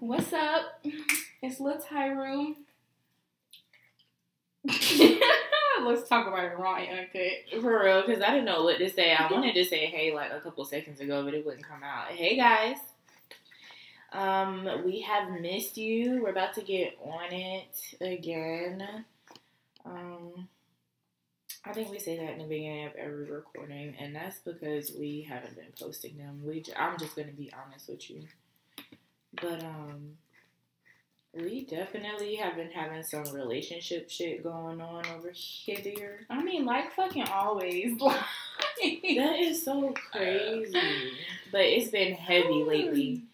What's up? It's Lil Tyroom. Let's talk about it raw and uncut. For real, because I didn't know what to say. I wanted to say hey like a couple seconds ago, but it wouldn't come out. Hey guys. Um, we have missed you. We're about to get on it again. Um, I think we say that in the beginning of every recording, and that's because we haven't been posting them. We, j- I'm just gonna be honest with you, but um, we definitely have been having some relationship shit going on over here. I mean, like fucking always. That is so crazy, but it's been heavy lately.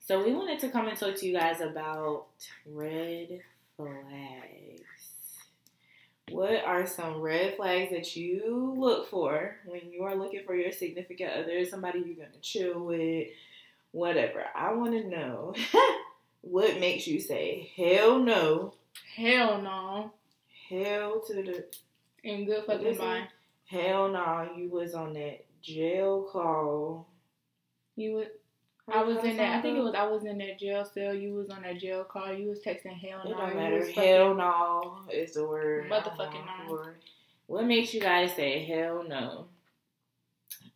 So we wanted to come and talk to you guys about red flags. What are some red flags that you look for when you are looking for your significant other, somebody you're gonna chill with, whatever? I want to know what makes you say hell no, Hell no. hell to the In good fucking mind. hell no. You was on that jail call. You would. I was in that. I think it was. I was in that jail cell. You was on that jail call. You was texting hell no. It don't matter. Hell no is the word. Motherfucking no. What makes you guys say hell no?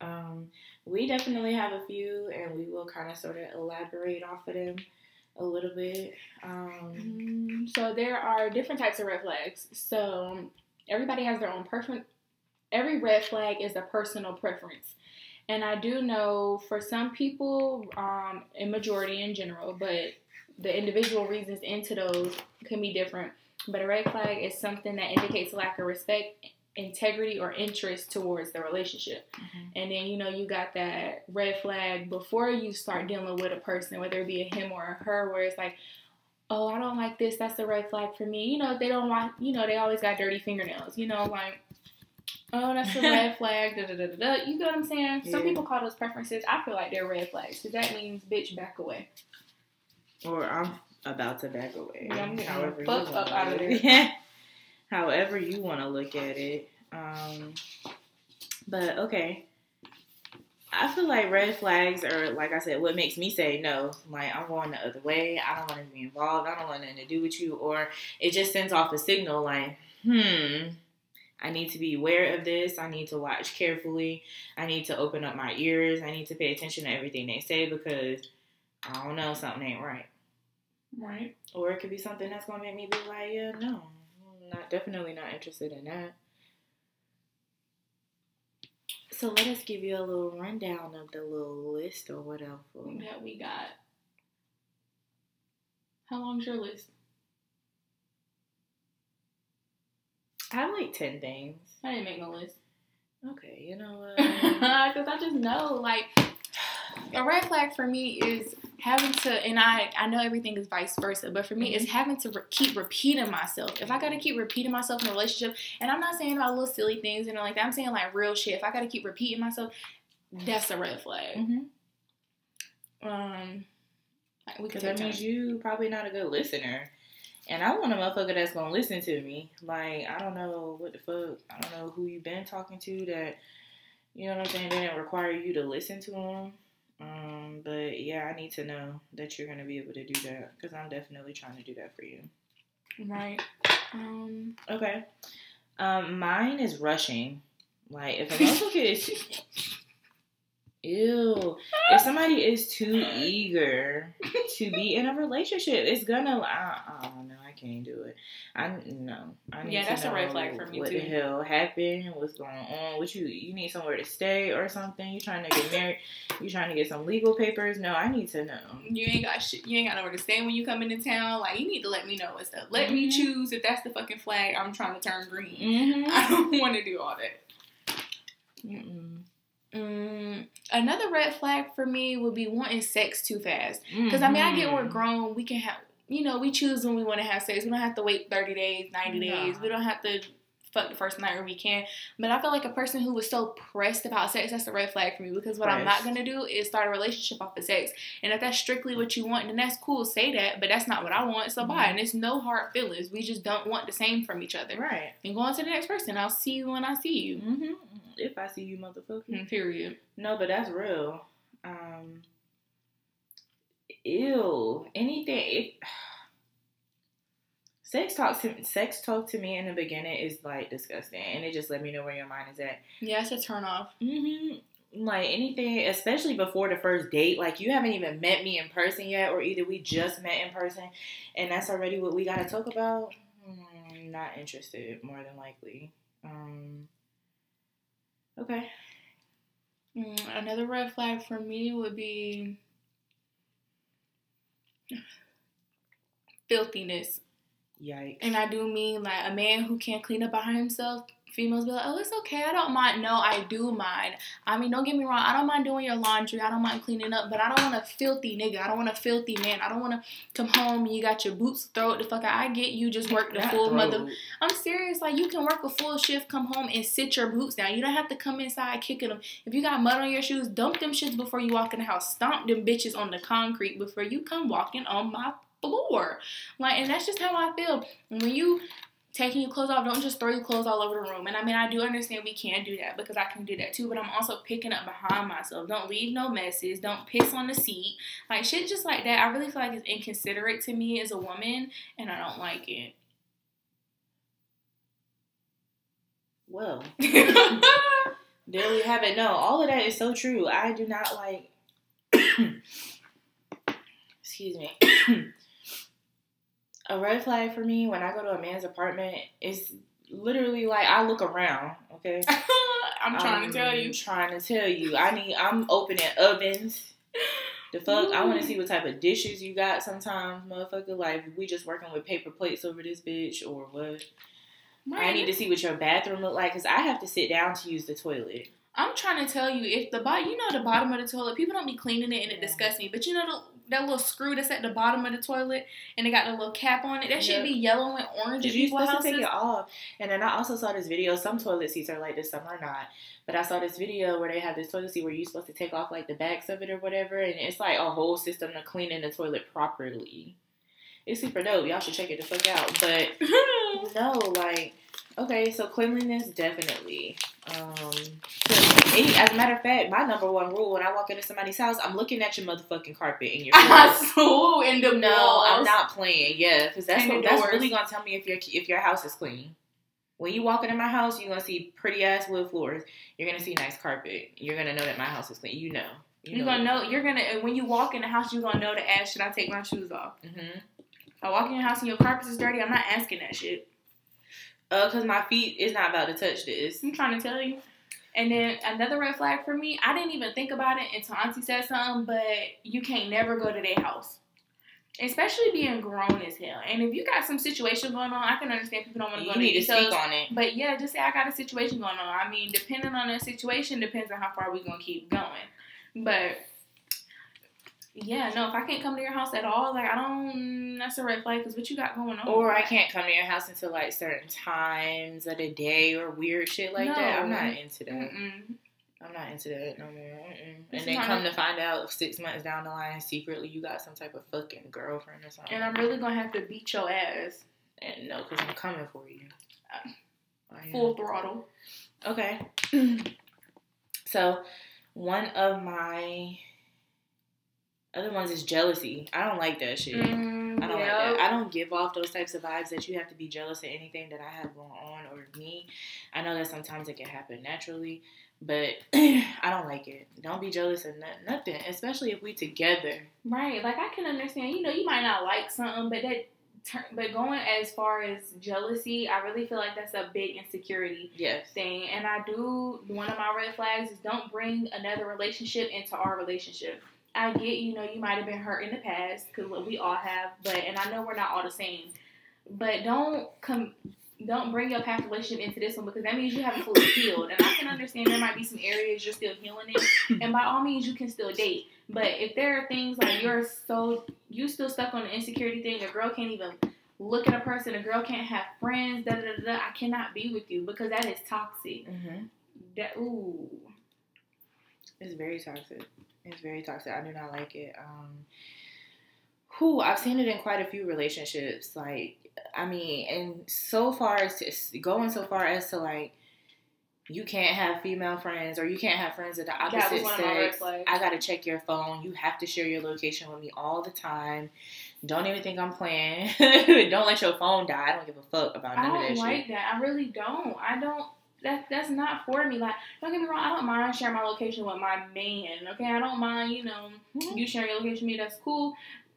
Um, we definitely have a few, and we will kind of sort of elaborate off of them a little bit. Um, Mm, So there are different types of red flags. So everybody has their own preference. Every red flag is a personal preference. And I do know for some people, um, a majority in general, but the individual reasons into those can be different. But a red flag is something that indicates lack of respect, integrity, or interest towards the relationship. Mhm. And then, you know, you got that red flag before you start dealing with a person, whether it be a him or a her, where it's like, oh, I don't like this. That's a red flag for me. You know, they don't want, you know, they always got dirty fingernails. You know, like, oh, that's a red flag. Da, da, da, da, da. You know what I'm saying? Some people call those preferences. I feel like they're red flags because that means, bitch, back away. or I'm about to back away. Yeah, I'm getting fuck up out of there. However you want to look at it. Um, but okay. I feel like red flags are, like I said, what makes me say no. Like, I'm going the other way. I don't want to be involved. I don't want nothing to do with you. Or it just sends off a signal like, hmm, I need to be aware of this. I need to watch carefully. I need to open up my ears. I need to pay attention to everything they say because I don't know, something ain't right. Right. Or it could be something that's gonna make me be like, yeah, no, not definitely not interested in that. So let us give you a little rundown of the little list or whatever. That we got. How long's your list? I have like ten things. I didn't make no list. Okay, you know what? Because I just know, like, a red flag for me is having to, and I, I know everything is vice versa, but for me, it's having to re- keep repeating myself. If I got to keep repeating myself in a relationship, and I'm not saying about little silly things and like that, I'm saying like real shit. If I got to keep repeating myself, that's a red flag. mm-hmm. Um, we Because that means you probably not a good listener. And I want a motherfucker that's gonna listen to me. Like I don't know what the fuck. I don't know who you've been talking to that. You know what I'm saying? They didn't require you to listen to them. Um, but yeah, I need to know that you're gonna be able to do that because I'm definitely trying to do that for you. right. Um, Okay. Um, mine is rushing. Like if a motherfucker is Ew. If somebody is too eager to be in a relationship, it's gonna. I, I don't know. I can't do it. I no. I need Yeah, to that's a red flag for me, What too. the hell happened? What's going on? What you you need somewhere to stay or something? You trying to get married? You trying to get some legal papers? No, I need to know. you ain't got shit. You ain't got nowhere to stay when you come into town. Like, you need to let me know and stuff. Let me Mhm. choose if that's the fucking flag I'm trying to turn green. Mm-hmm. I don't want to do all that. Mm-mm. Mm, another red flag for me would be wanting sex too fast. Because I mean, I get we're Mhm. grown. We can have, you know, we choose when we want to have sex. We don't have to wait thirty days, ninety days. We don't have to fuck the first night or we can. But I feel like a person who was so pressed about sex, that's a red flag for me. Because what I'm not gonna do is start a relationship off of sex. And if that's strictly what you want, then that's cool. Say that. But that's not what I want. So bye. Mhm. And it's no hard feelings. We just don't want the same from each other. Right. And go on to the next person. I'll see you when I see you. Mm-hmm. If I see you, motherfucker. Mm, Period. No, but that's real. Um, ew. Anything. If, sex talk to sex talk to me in the beginning is like disgusting, and it just let me know where your mind is at. Yeah, it's a turn off. hmm Like anything, especially before the first date, like you haven't even met me in person yet, or either we just met in person, and that's already what we gotta talk about. Mm, not interested, more than likely. Um. Okay. Mm, another red flag for me would be filthiness. Yikes. And I do mean like a man who can't clean up behind himself. Females be like, oh, it's okay. I don't mind. No, I do mind. I mean, don't get me wrong. I don't mind doing your laundry. I don't mind cleaning up. But I don't want a filthy nigga. I don't want a filthy man. I don't want to come home and you got your boots, throw it the fuck out. I get you just work the full mother. I'm serious. Like, you can work a full shift, come home and sit your boots down. You don't have to come inside kicking them. If you got mud on your shoes, dump them shits before you walk in the house. Stomp them bitches on the concrete before you come walking on my floor. Like, and that's just how I feel. When you taking your clothes off, don't just throw your clothes all over the room. And I mean, I do understand we can do that because I can do that too. But I'm also picking up behind myself. Don't leave no messes. Don't piss on the seat. Like shit, just like that. I really feel like it's inconsiderate to me as a woman, and I don't like it. Well, there we have it. No, all of that is so true. I do not like. excuse me. A red flag for me when I go to a man's apartment is literally like I look around. Okay, I'm trying to tell you. I'm trying to tell you. I need. I'm opening ovens. The fuck, I want to see what type of dishes you got. Sometimes, motherfucker, like we just working with paper plates over this bitch or what? I need to see what your bathroom look like because I have to sit down to use the toilet. I'm trying to tell you if the bottom, you know, the bottom of the toilet, people don't be cleaning it and it Yeah. disgusts me. But you know the, that little screw that's at the bottom of the toilet and it got a little cap on it. That should be yellow and orange. Did you supposed to take it off? And then I also saw this video. Some toilet seats are like this, some are not. But I saw this video where they have this toilet seat where you're supposed to take off like the backs of it or whatever, and it's like a whole system to clean in the toilet properly. It's super dope. Y'all should check it the fuck out. But no, like, okay, so cleanliness definitely. Um, any, as a matter of fact, my number one rule when I walk into somebody's house, I'm looking at your motherfucking carpet and your floors. so in the No, walls. I'm not playing. Yeah, because that's what, that's really gonna tell me if your if your house is clean. When you walk into my house, you're gonna see pretty ass wood floors. You're gonna see nice carpet. You're gonna know that my house is clean. You know. You're gonna know. You're gonna when you walk in the house, you're gonna know to ask, "Should I take my shoes off?" hmm If I walk in your house and your carpet is dirty, I'm not asking that shit. Uh, cause my feet is not about to touch this. I'm trying to tell you. And then another red flag for me, I didn't even think about it until Auntie said something, but you can't never go to their house. Especially being grown as hell. And if you got some situation going on, I can understand people don't want to You go need to each speak on it. But yeah, just say I got a situation going on. I mean, depending on the situation, depends on how far we gonna keep going. But yeah, no, if I can't come to your house at all, like I don't, that's a red flag. Cause what you got going on? Or I can't come to your house until like certain times of the day or weird shit like that. I'm not into that. Mm-mm. I'm not into that no more. Mm-mm. And then come to find out six months down the line, secretly you got some type of fucking girlfriend or something. And I'm really gonna have to beat your ass And no, because I'm coming for you. Uh, full throttle. Okay. so, one of my other ones is jealousy. I don't like that shit. Mm, I don't yeah. like that. I don't give off those types of vibes that you have to be jealous of anything that I have going on or me. I know that sometimes it can happen naturally, but I don't like it. Don't be jealous of no- nothing, especially if we together. Right, like I can understand. You know, you might not like something, but that, but going as far as jealousy, I really feel like that's a big insecurity Yes. thing. And I do one of my red flags is don't bring another relationship into our relationship. I get, you know, you might have been hurt in the past because we all have, but and I know we're not all the same. But don't come, don't bring your past relationship into this one because that means you haven't fully healed. And I can understand there might be some areas you're still healing in, and by all means you can still date. But if there are things like you're so you still stuck on the insecurity thing, a girl can't even look at a person, a girl can't have friends, da da da da. I cannot be with you because that is toxic. Mm-hmm. That ooh. It's very toxic. It's very toxic. I do not like it. Um, who I've seen it in quite a few relationships. Like, I mean, and so far as to, going so far as to like you can't have female friends or you can't have friends of the opposite was one of my red sex. I gotta check your phone. You have to share your location with me all the time. Don't even think I'm playing. don't let your phone die. I don't give a fuck about none of don't that like shit. that. I really don't. I don't. That that's not for me. Like, don't get me wrong. I don't mind sharing my location with my man. Okay, I don't mind. You know, Mhm. you sharing your location with me. That's cool.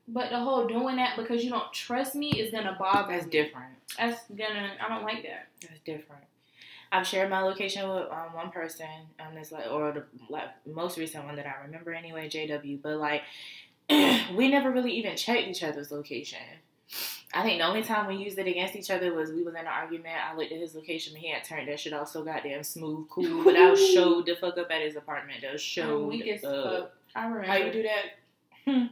But the whole doing that because you don't trust me is gonna bother That's me. different. That's gonna. I don't like that. That's different. I've shared my location with um, one person on this like or the like most recent one that I remember anyway, JW. But like we never really even checked each other's location. I think the only time we used it against each other was we was in an argument. I looked at his location and he had turned that shit off so goddamn smooth, cool. But I was showed the fuck up at his apartment. I'm showed weak as up. fuck. I remember. How you do that? Hmm.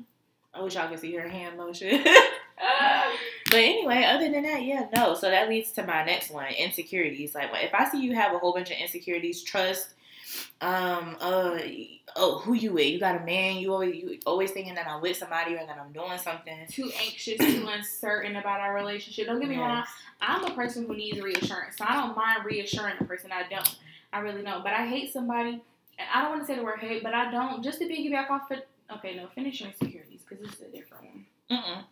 I wish y'all could see her hand motion. Ah. But anyway, other than that, yeah, no. So that leads to my next one: insecurities. Like, if I see you have a whole bunch of insecurities, trust, um, uh, oh, who you with? You got a man? You always, you always thinking that I'm with somebody or that I'm doing something. too anxious, too uncertain about our relationship. Don't get me wrong. I'm a person who needs reassurance, so I don't mind reassuring a person. I don't. I really don't. But I hate somebody, and I don't want to say the word hate, but I don't. Just to piggyback off it. Okay, no, finish your insecurities because this is a different one. Mm-mm.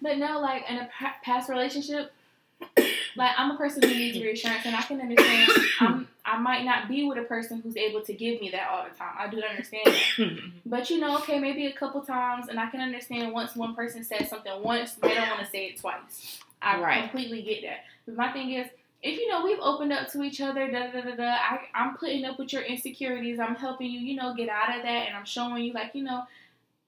But no, like in a past relationship, like I'm a person who needs reassurance, and I can understand. I'm, I might not be with a person who's able to give me that all the time. I do understand that. But you know, okay, maybe a couple times, and I can understand once one person says something once, they don't want to say it twice. I Right. completely get that. But my thing is, if you know we've opened up to each other, da da da da, I, I'm putting up with your insecurities. I'm helping you, you know, get out of that, and I'm showing you, like, you know,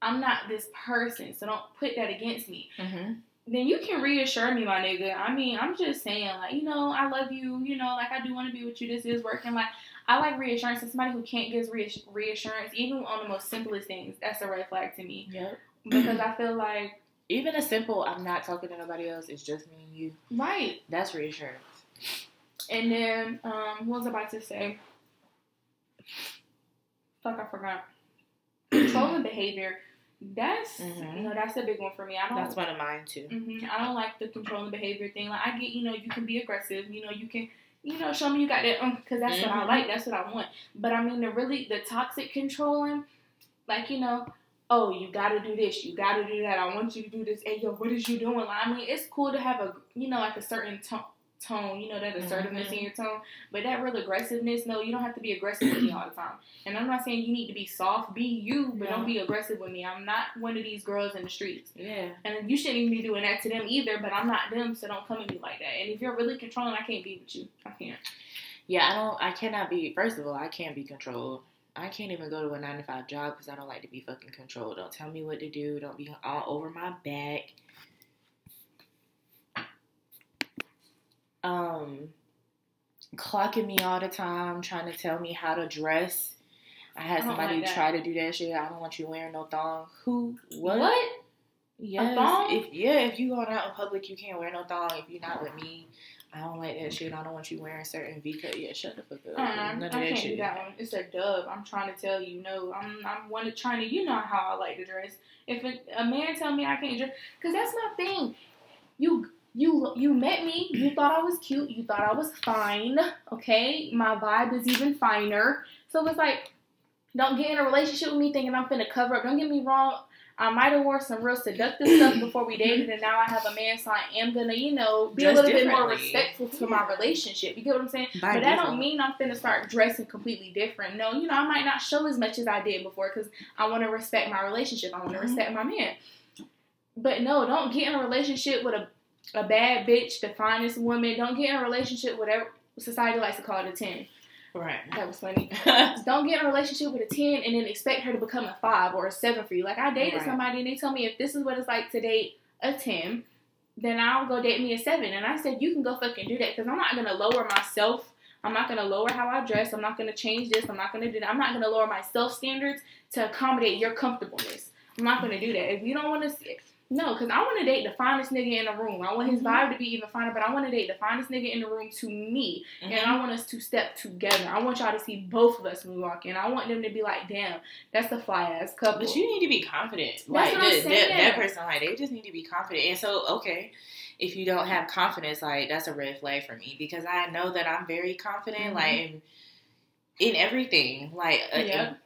I'm not this person, so don't put that against me mm-hmm. Then you can reassure me, my nigga. I mean, I'm just saying, like, you know, I love you. You know, like, I do want to be with you. This is working. Like, I like reassurance. And somebody who can't give reassurance, even on the most simplest things, that's a red flag to me. Yep. Because I feel like, Even a simple "I'm not talking to nobody else. It's just me and you." right. That's reassurance. And then, um, what was I about to say? Fuck, I forgot. Controlling behavior. That's, Mhm. you know, that's a big one for me. I don't. That's one of mine too. hmm I don't like the controlling behavior thing. Like I get, you know, you can be aggressive. You know, you can, you know, show me you got that, because that's what I Mhm. like. That's what I want. But I mean, the really the toxic controlling, like you know, oh, you got to do this, you got to do that. I want you to do this. Hey, yo, what is you doing? Like, I mean, it's cool to have a, you know, like a certain tone. Tone, you know that assertiveness in mm-hmm. your tone, but that real aggressiveness. No, you don't have to be aggressive with me all the time. And I'm not saying you need to be soft. Be you, but don't be aggressive with me. I'm not one of these girls in the streets. Yeah. And you shouldn't even be doing that to them either, but I'm not them, so don't come at me like that. And if you're really controlling, I can't be with you. I can't. Yeah, I don't. I cannot be. First of all, I can't be controlled. I can't even go to a nine to five job because I don't like to be fucking controlled. Don't tell me what to do. Don't be all over my back. Um, clocking me all the time, trying to tell me how to dress. I had I somebody like try to do that shit. I don't want you wearing no thong. Who? What? What? Yes. thong? If yeah, if you going out in public, you can't wear no thong. If you're not with me, I don't like that shit. I don't want you wearing certain V cut. Yeah, shut the fuck up. Uh-uh, None I of that can't shit. do that one. It's a dub. I'm trying to tell you, no. I'm I'm one of trying to. You know how I like to dress. If a, a man tell me I can't dress, cause that's my thing. You you you met me. You thought I was cute. You thought I was fine. Okay, my vibe is even finer. So it's like, don't get in a relationship with me thinking I'm finna cover up. Don't get me wrong. I might have wore some real seductive stuff before we dated, and now I have a man, so I am gonna, you know, be Dress a little bit more respectful to my relationship. You get what I'm saying? By but that don't mean I'm finna start dressing completely different. No, you know, I might not show as much as I did before because I want to respect my relationship. I want to Mhm. respect my man. But no, don't get in a relationship with a, a bad bitch, the finest woman. Don't get in a relationship with whatever society likes to call it a 10. Right. That was funny. Don't get in a relationship with a 10 and then expect her to become a 5 or a 7 for you. Like, I dated Right. somebody and they told me if this is what it's like to date a 10, then I'll go date me a 7. And I said, you can go fucking do that because I'm not going to lower myself. I'm not going to lower how I dress. I'm not going to change this. I'm not going to do that. I'm not going to lower my self standards to accommodate your comfortableness. I'm not going to do that. If you don't want to, No, because I want to date the finest nigga in the room. I want his Mhm. vibe to be even finer, but I want to date the finest nigga in the room to me. And Mm-hmm. I want us to step together. I want y'all to see both of us when we walk in. I want them to be like, damn, that's a fly ass couple. But you need to be confident. That's like I'm that, that, person, like they just need to be confident. And so, okay, if you don't have confidence, like that's a red flag for me because I know that I'm very confident, Mhm. like in, in everything, like uh, Yep.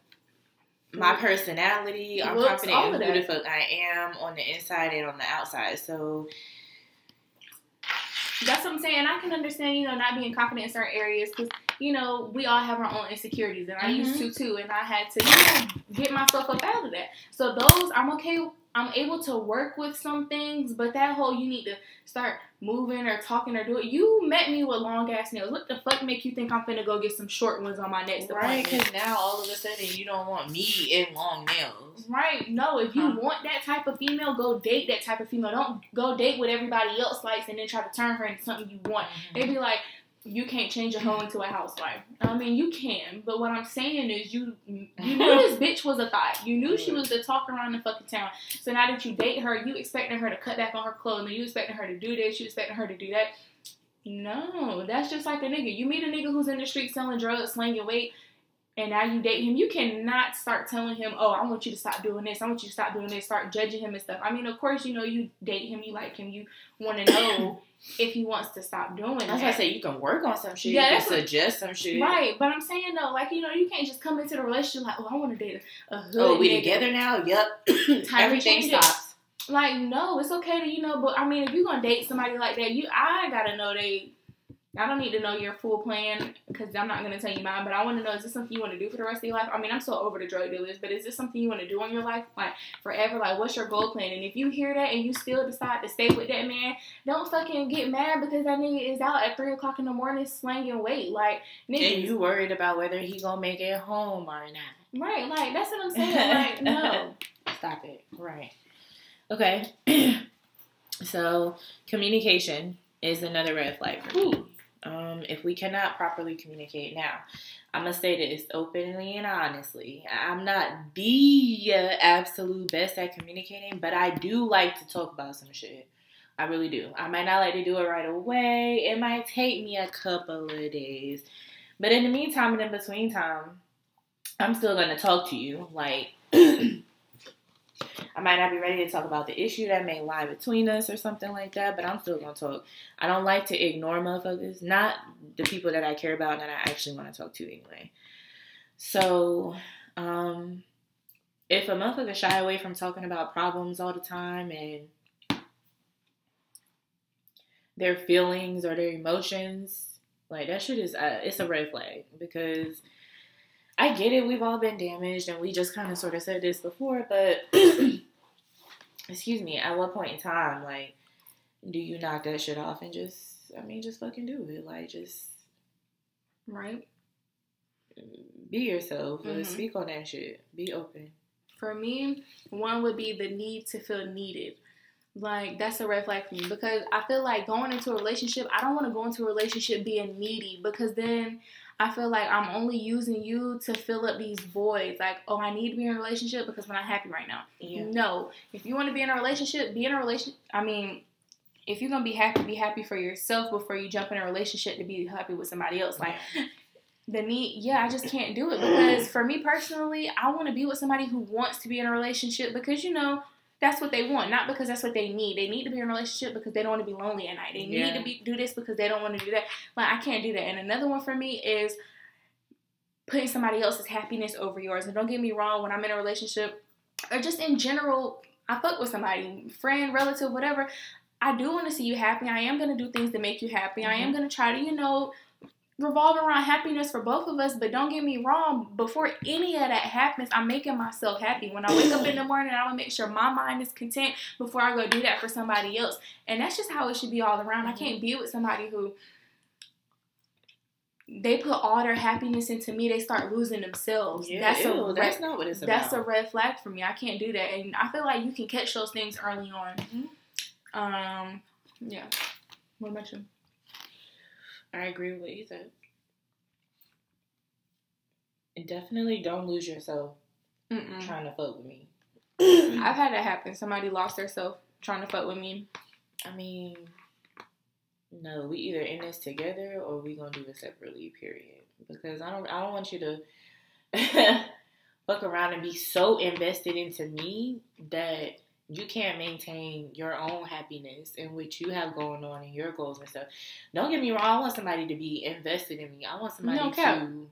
My personality. I'm Looks, confident in who the fuck I am on the inside and on the outside. So That's what I'm saying. I can understand, you know, not being confident in certain areas because, you know, we all have our own insecurities, and I used Mm-hmm. to too, and I had to, you know, get myself up out of that. So those, I'm okay. I'm able to work with some things, but that whole you need to start moving or talking or do it. You met me with long ass nails. What the fuck make you think I'm finna go get some short ones on my next right, appointment? because now all of a sudden you don't want me in long nails. Right. No, if you Huh. want that type of female, go date that type of female. Don't go date what everybody else likes and then try to turn her into something you want. Mm-hmm. They be like, you can't change a hoe into a housewife. I mean, you can, but what I'm saying is, you you knew this bitch was a thought. You knew she was the talk around the fucking town. So now that you date her, you expecting her to cut back on her clothing. You expecting her to do this. You expecting her to do that. No, that's just like a nigga. You meet a nigga who's in the street selling drugs, slanging weight, and now you date him. You cannot start telling him, "Oh, I want you to stop doing this. I want you to stop doing this." Start judging him and stuff. I mean, of course, you know you date him, you like him, you want to know if he wants to stop doing That's that. why I say you can work on some shit. Yeah, you that's can what- suggest some shit. Right, but I'm saying though, like you know, you can't just come into the relationship like, oh, I want to date a, hood Oh, we nigga. together now? Yep. Time Everything change stops. Like, no, it's okay to you know, but I mean, if you're gonna date somebody like that, you I gotta know they. I don't need to know your full plan because I'm not gonna tell you mine. But I want to know is this something you want to do for the rest of your life? I mean, I'm so over the drug dealers, but is this something you want to do in your life, like forever? Like, what's your goal plan? And if you hear that and you still decide to stay with that man, don't fucking get mad because that nigga is out at three o'clock in the morning slanging weight. Like, nigga, And you worried about whether he gonna make it home or not. right? Like, that's what I'm saying. Like, no. Stop it. Right. Okay. so communication is another red flag for me. Um, if we cannot properly communicate now, I'm gonna say this openly and honestly. I'm not the absolute best at communicating, but I do like to talk about some shit. I really do. I might not like to do it right away. It might take me a couple of days, but in the meantime and in between time, I'm still gonna talk to you. Like, I might not be ready to talk about the issue that may lie between us or something like that, but I'm still gonna talk. I don't like to ignore motherfuckers, not the people that I care about and that I actually want to talk to anyway. So, um, if a motherfucker shy away from talking about problems all the time and their feelings or their emotions, like that shit is uh, it's a red flag because I get it. We've all been damaged, and we just kind of sort of said this before, but excuse me, at what point in time, like, do you knock that shit off and just, I mean, just fucking do it? Like, just Right. be yourself. uh, Mhm. Speak on that shit. Be open. For me, one would be the need to feel needed. Like that's a red flag for me because I feel like going into a relationship, I don't want to go into a relationship being needy because then I feel like I'm only using you to fill up these voids. Like, oh, I need to be in a relationship because I'm not happy right now. Yeah. No, if you want to be in a relationship, be in a relationship. I mean, if you're gonna be happy, be happy for yourself before you jump in a relationship to be happy with somebody else. Like the need, yeah, I just can't do it because for me personally, I want to be with somebody who wants to be in a relationship because you know that's what they want, not because that's what they need. They need to be in a relationship because they don't want to be lonely at night. They need Yeah. to be do this because they don't want to do that. Like I can't do that. And another one for me is putting somebody else's happiness over yours. And don't get me wrong, when I'm in a relationship or just in general, I fuck with somebody, friend, relative, whatever. I do want to see you happy. I am gonna do things to make you happy. I am mm-hmm. gonna try to, you know, revolve around happiness for both of us. But don't get me wrong, before any of that happens, I'm making myself happy. When I wake up in the morning, I want to make sure my mind is content before I go do that for somebody else. And that's just how it should be all around. I can't be with somebody who they put all their happiness into me. They start losing themselves. Yeah, that's ew, a red, that's not what it's about. that's a red flag for me. I can't do that, and I feel like you can catch those things early on. Mhm. Um, yeah. What about you? I agree with what you said. And definitely don't lose yourself Mm-mm. trying to fuck with me. I've had that happen. Somebody lost their self trying to fuck with me. I mean, no, we either in this together or we gonna do it separately. Period. Because I don't, I don't want you to fuck around and be so invested into me that you can't maintain your own happiness and what you have going on and your goals and stuff. Don't get me wrong. I want somebody to be invested in me. I want somebody No to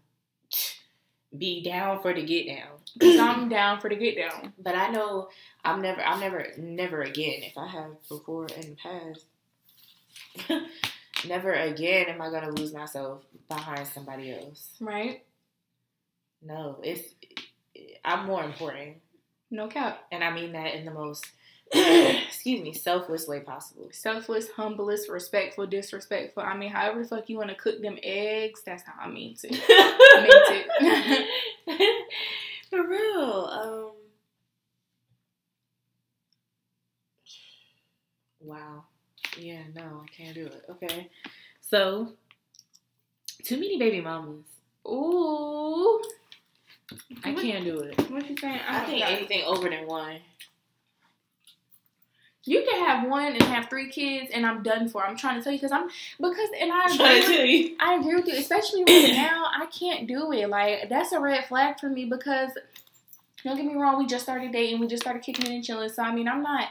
be down for the get down. Cause I'm down for the get down. But I know I'm never, I'm never, never again. If I have before in the past, never again am I gonna lose myself behind somebody else. Right? No, it's I'm more important, No cap. and I mean that in the most, excuse me, selfless way possible. Selfless, humblest, respectful, disrespectful. I mean, however the fuck you want to cook them eggs, that's how I mean. Meant it. For real. Um. Wow. Yeah. No, I can't do it. Okay. So, too many baby mamas. Ooh. I What- can't do it. What you saying? I don't think know. anything over than one. You can have one and have three kids, and I'm done for. I'm trying to tell you because I'm because, and I I'm trying to agree. tell you. I agree with you, especially right now. I can't do it. Like that's a red flag for me because don't get me wrong, we just started dating, we just started kicking it and chilling. So I mean, I'm not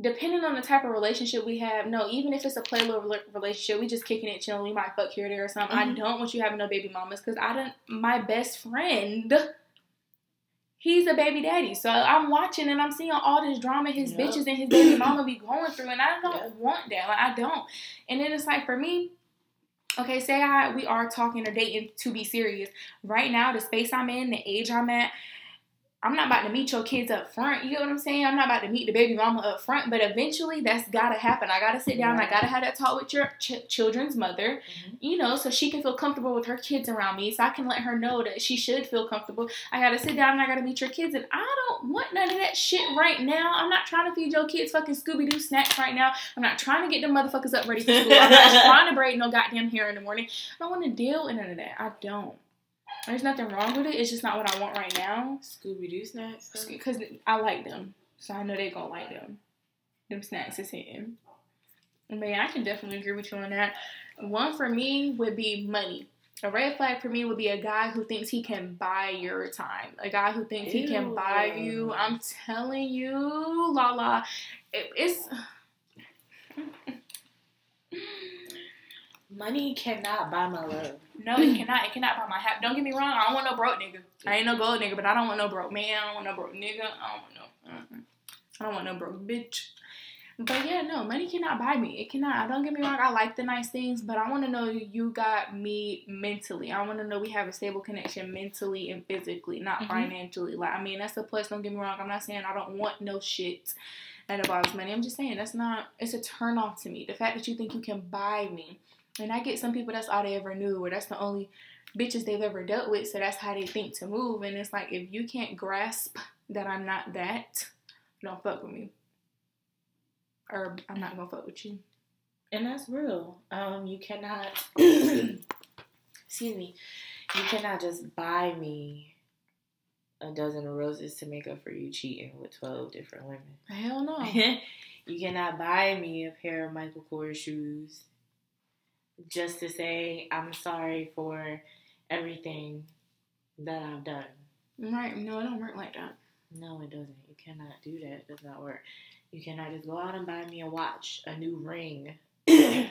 depending on the type of relationship we have. No, even if it's a play little relationship, we just kicking it, chilling. We might fuck here or there or something. I Mhm. don't want you having no baby mamas because I don't. My best friend. He's a baby daddy, so I'm watching and I'm seeing all this drama his Yep. bitches and his baby mama be going through, and I don't Yep. want that. Like I don't. And then it's like for me, okay, say I we are talking or dating to be serious. Right now, the space I'm in, the age I'm at, I'm not about to meet your kids up front. You get what I'm saying? I'm not about to meet the baby mama up front, but eventually that's gotta happen. I gotta sit down. I gotta have that talk with your ch- children's mother, Mhm. you know, so she can feel comfortable with her kids around me, so I can let her know that she should feel comfortable. I gotta sit down and I gotta meet your kids, and I don't want none of that shit right now. I'm not trying to feed your kids fucking Scooby Doo snacks right now. I'm not trying to get them motherfuckers up ready for school. I'm not trying to braid no goddamn hair in the morning. I don't want to deal with none of that. I don't. There's nothing wrong with it. It's just not what I want right now. Scooby Doo snacks. Because I like them. So I know they gonna like them. Them snacks is hitting. But yeah, I can definitely agree with you on that. One for me would be money. A red flag for me would be a guy who thinks he can buy your time. A guy who thinks he can buy you. I'm telling you, la la. It, it's Money cannot buy my love. no, it cannot. It cannot buy my hat. Don't get me wrong. I don't want no broke nigga. I ain't no gold nigga, but I don't want no broke man. I don't want no broke nigga. I don't want no. uh-uh. I don't want no broke bitch. But yeah, no, money cannot buy me. It cannot. I Don't get me wrong. I like the nice things, but I want to know you got me mentally. I want to know we have a stable connection mentally and physically, not Mhm. financially. Like, I mean, that's a plus. Don't get me wrong. I'm not saying I don't want no shit that involves money. I'm just saying that's not. It's a turn off to me. The fact that you think you can buy me, and I get some people that's all they ever knew, or that's the only bitches they've ever dealt with. So that's how they think to move. And it's like if you can't grasp that I'm not that, don't fuck with me or I'm not gonna fuck with you. And that's real. Um, you cannot. excuse me. You cannot just buy me a dozen of roses to make up for you cheating with twelve different women. Hell no. you cannot buy me a pair of Michael Kors shoes just to say I'm sorry for everything that I've done. right? No, it don't work like that. No, it doesn't. You cannot do that. It does not work. You cannot just go out and buy me a watch, a new ring,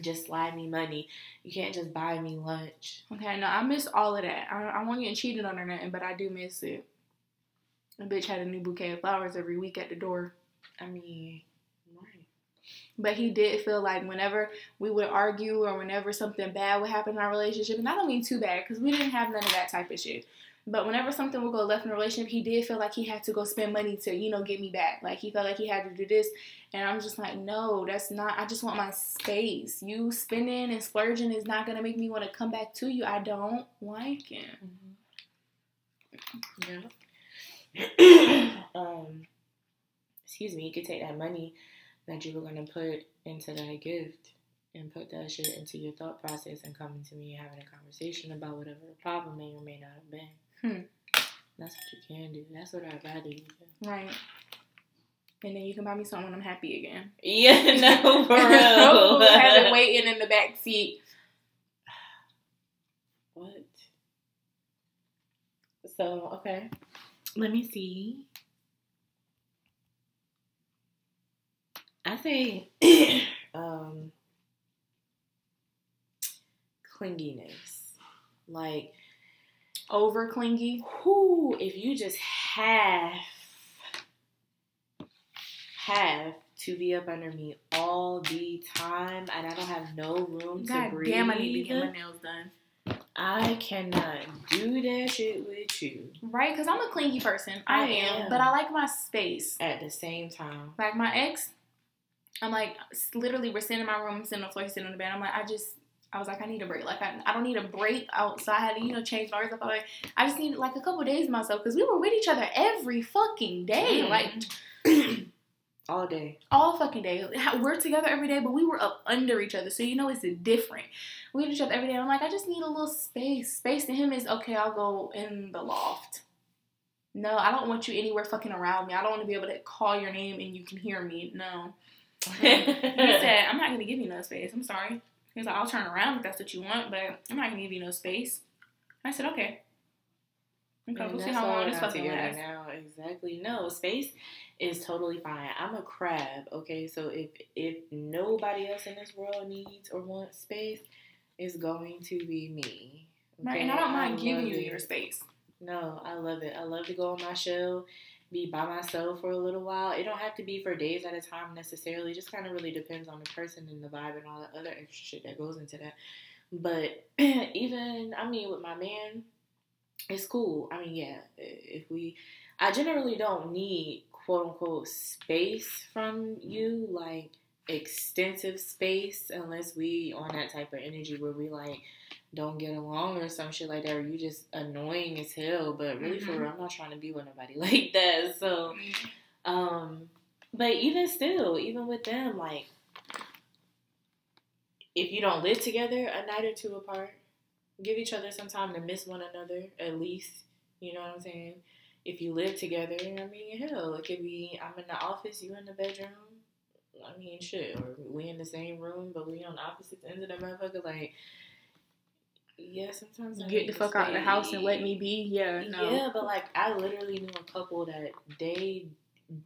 just slide me money. You can't just buy me lunch. Okay, no, I miss all of that. I, I won't get cheated on or nothing, but I do miss it. A bitch had a new bouquet of flowers every week at the door. I mean, right. But he did feel like whenever we would argue or whenever something bad would happen in our relationship, and I don't mean too bad because we didn't have none of that type of shit. But whenever something would go left in the relationship, he did feel like he had to go spend money to, you know, get me back. Like he felt like he had to do this. And I'm just like, no, that's not, I just want my space. You spending and splurging is not going to make me want to come back to you. I don't like it. Yeah. um, excuse me. You could take that money that you were gonna put into that gift and put that shit into your thought process and coming to me and having a conversation about whatever the problem may or may not have been. Hmm. That's what you can do. That's what I'd rather you do. Right. And then you can buy me something when I'm happy again. Yeah, no, for real. have it waiting in the back seat. What? So, okay. Let me see. I say um clinginess. Like over clingy. Who if you just have have to be up under me all the time and I don't have no room God to breathe. Damn, I need to get my nails done. I cannot do that shit with you. Right? Because I'm a clingy person. I, I am. am. But I like my space. At the same time. Like my ex, I'm like, literally, we're sitting in my room, I'm sitting on the floor, sitting on the bed. I'm like, I just, I was like, I need a break. Like, I, I don't need a break outside. I had to, you know, change my stuff. Like, I just need like a couple days myself because we were with each other every fucking day. Like, all day. All fucking day. We're together every day, but we were up under each other. So, you know, it's different. We with each other every day. I'm like, I just need a little space. Space to him is, okay, I'll go in the loft. No, I don't want you anywhere fucking around me. I don't want to be able to call your name and you can hear me. No. He said, I'm not going to give you no space. I'm sorry. He's like, I'll turn around if that's what you want, but I'm not going to give you no space. I said, okay. Okay, we'll see how long this fucking lasts. Now, exactly. No, space is totally fine. I'm a crab, okay? So if if nobody else in this world needs or wants space, it's going to be me. Okay? Right, and I don't mind I giving you it. your space. No, I love it. I love to go on my show, be by myself for a little while. It don't have to be for days at a time necessarily. It just kind of really depends on the person and the vibe and all the other extra shit that goes into that. But even, I mean, with my man, it's cool. I mean, yeah, if we, I generally don't need quote unquote space from you, like extensive space, unless we on that type of energy where we like don't get along or some shit like that, or you just annoying as hell. But really, mm-hmm. for real, I'm not trying to be with nobody like that. So, um, but even still, even with them, like, if you don't live together a night or two apart, give each other some time to miss one another at least. You know what I'm saying? If you live together, I mean, hell, it could be I'm in the office, you in the bedroom. I mean, shit, or we in the same room, but we on opposite ends of the motherfucker. Like, yeah, sometimes I get the fuck out of the house and let me be. Yeah, no. yeah, but like I literally knew a couple that they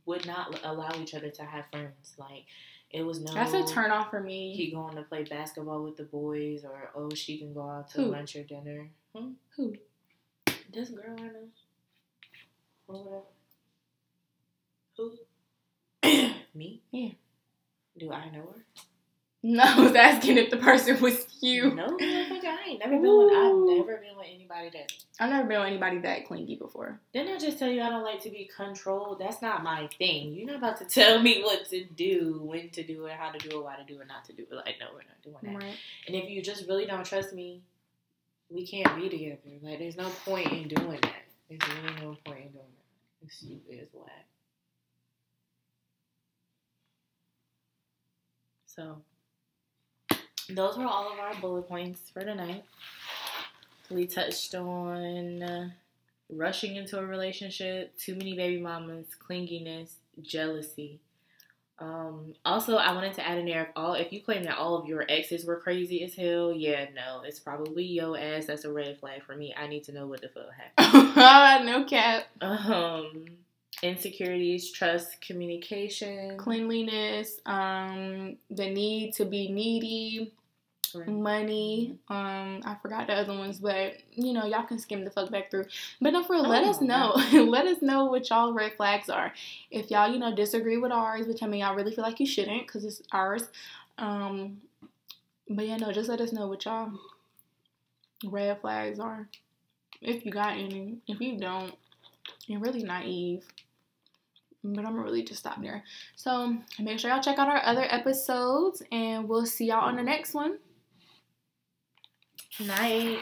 would not allow each other to have friends. Like it was no. That's a turn off for me. He going to play basketball with the boys, or oh, she can go out to Who? lunch or dinner. Hmm? Who? This girl I know. Or Who? Me? Yeah. Do I know her? No, I was asking if the person was you. No, motherfucker, I ain't never been with. I've never been with anybody that. I've never been with anybody that clingy before. Didn't I just tell you I don't like to be controlled? That's not my thing. You're not about to tell me what to do, when to do it, how to do it, why to do it, not to do it. Like, no, we're not doing that. Right. And if you just really don't trust me, we can't be together. Like, there's no point in doing that. There's really no point in doing that. It's stupid as whack. So those were all of our bullet points for tonight. We touched on rushing into a relationship, too many baby mamas, clinginess, jealousy. Um, also, I wanted to add in there if all if you claim that all of your exes were crazy as hell, yeah, no, it's probably yo ass. That's a red flag for me. I need to know what the fuck happened. no cap. Um, insecurities, trust, communication, cleanliness, um, the need to be needy, right. money. Um, I forgot the other ones, but you know, y'all can skim the fuck back through. But no, for oh, let us know. let us know what y'all red flags are. If y'all, you know, disagree with ours, which I mean, I really feel like you shouldn't because it's ours. Um, but yeah, no, just let us know what y'all red flags are. If you got any. If you don't, you're really naive. But I'm really just stop there. So make sure y'all check out our other episodes and we'll see y'all on the next one. Night.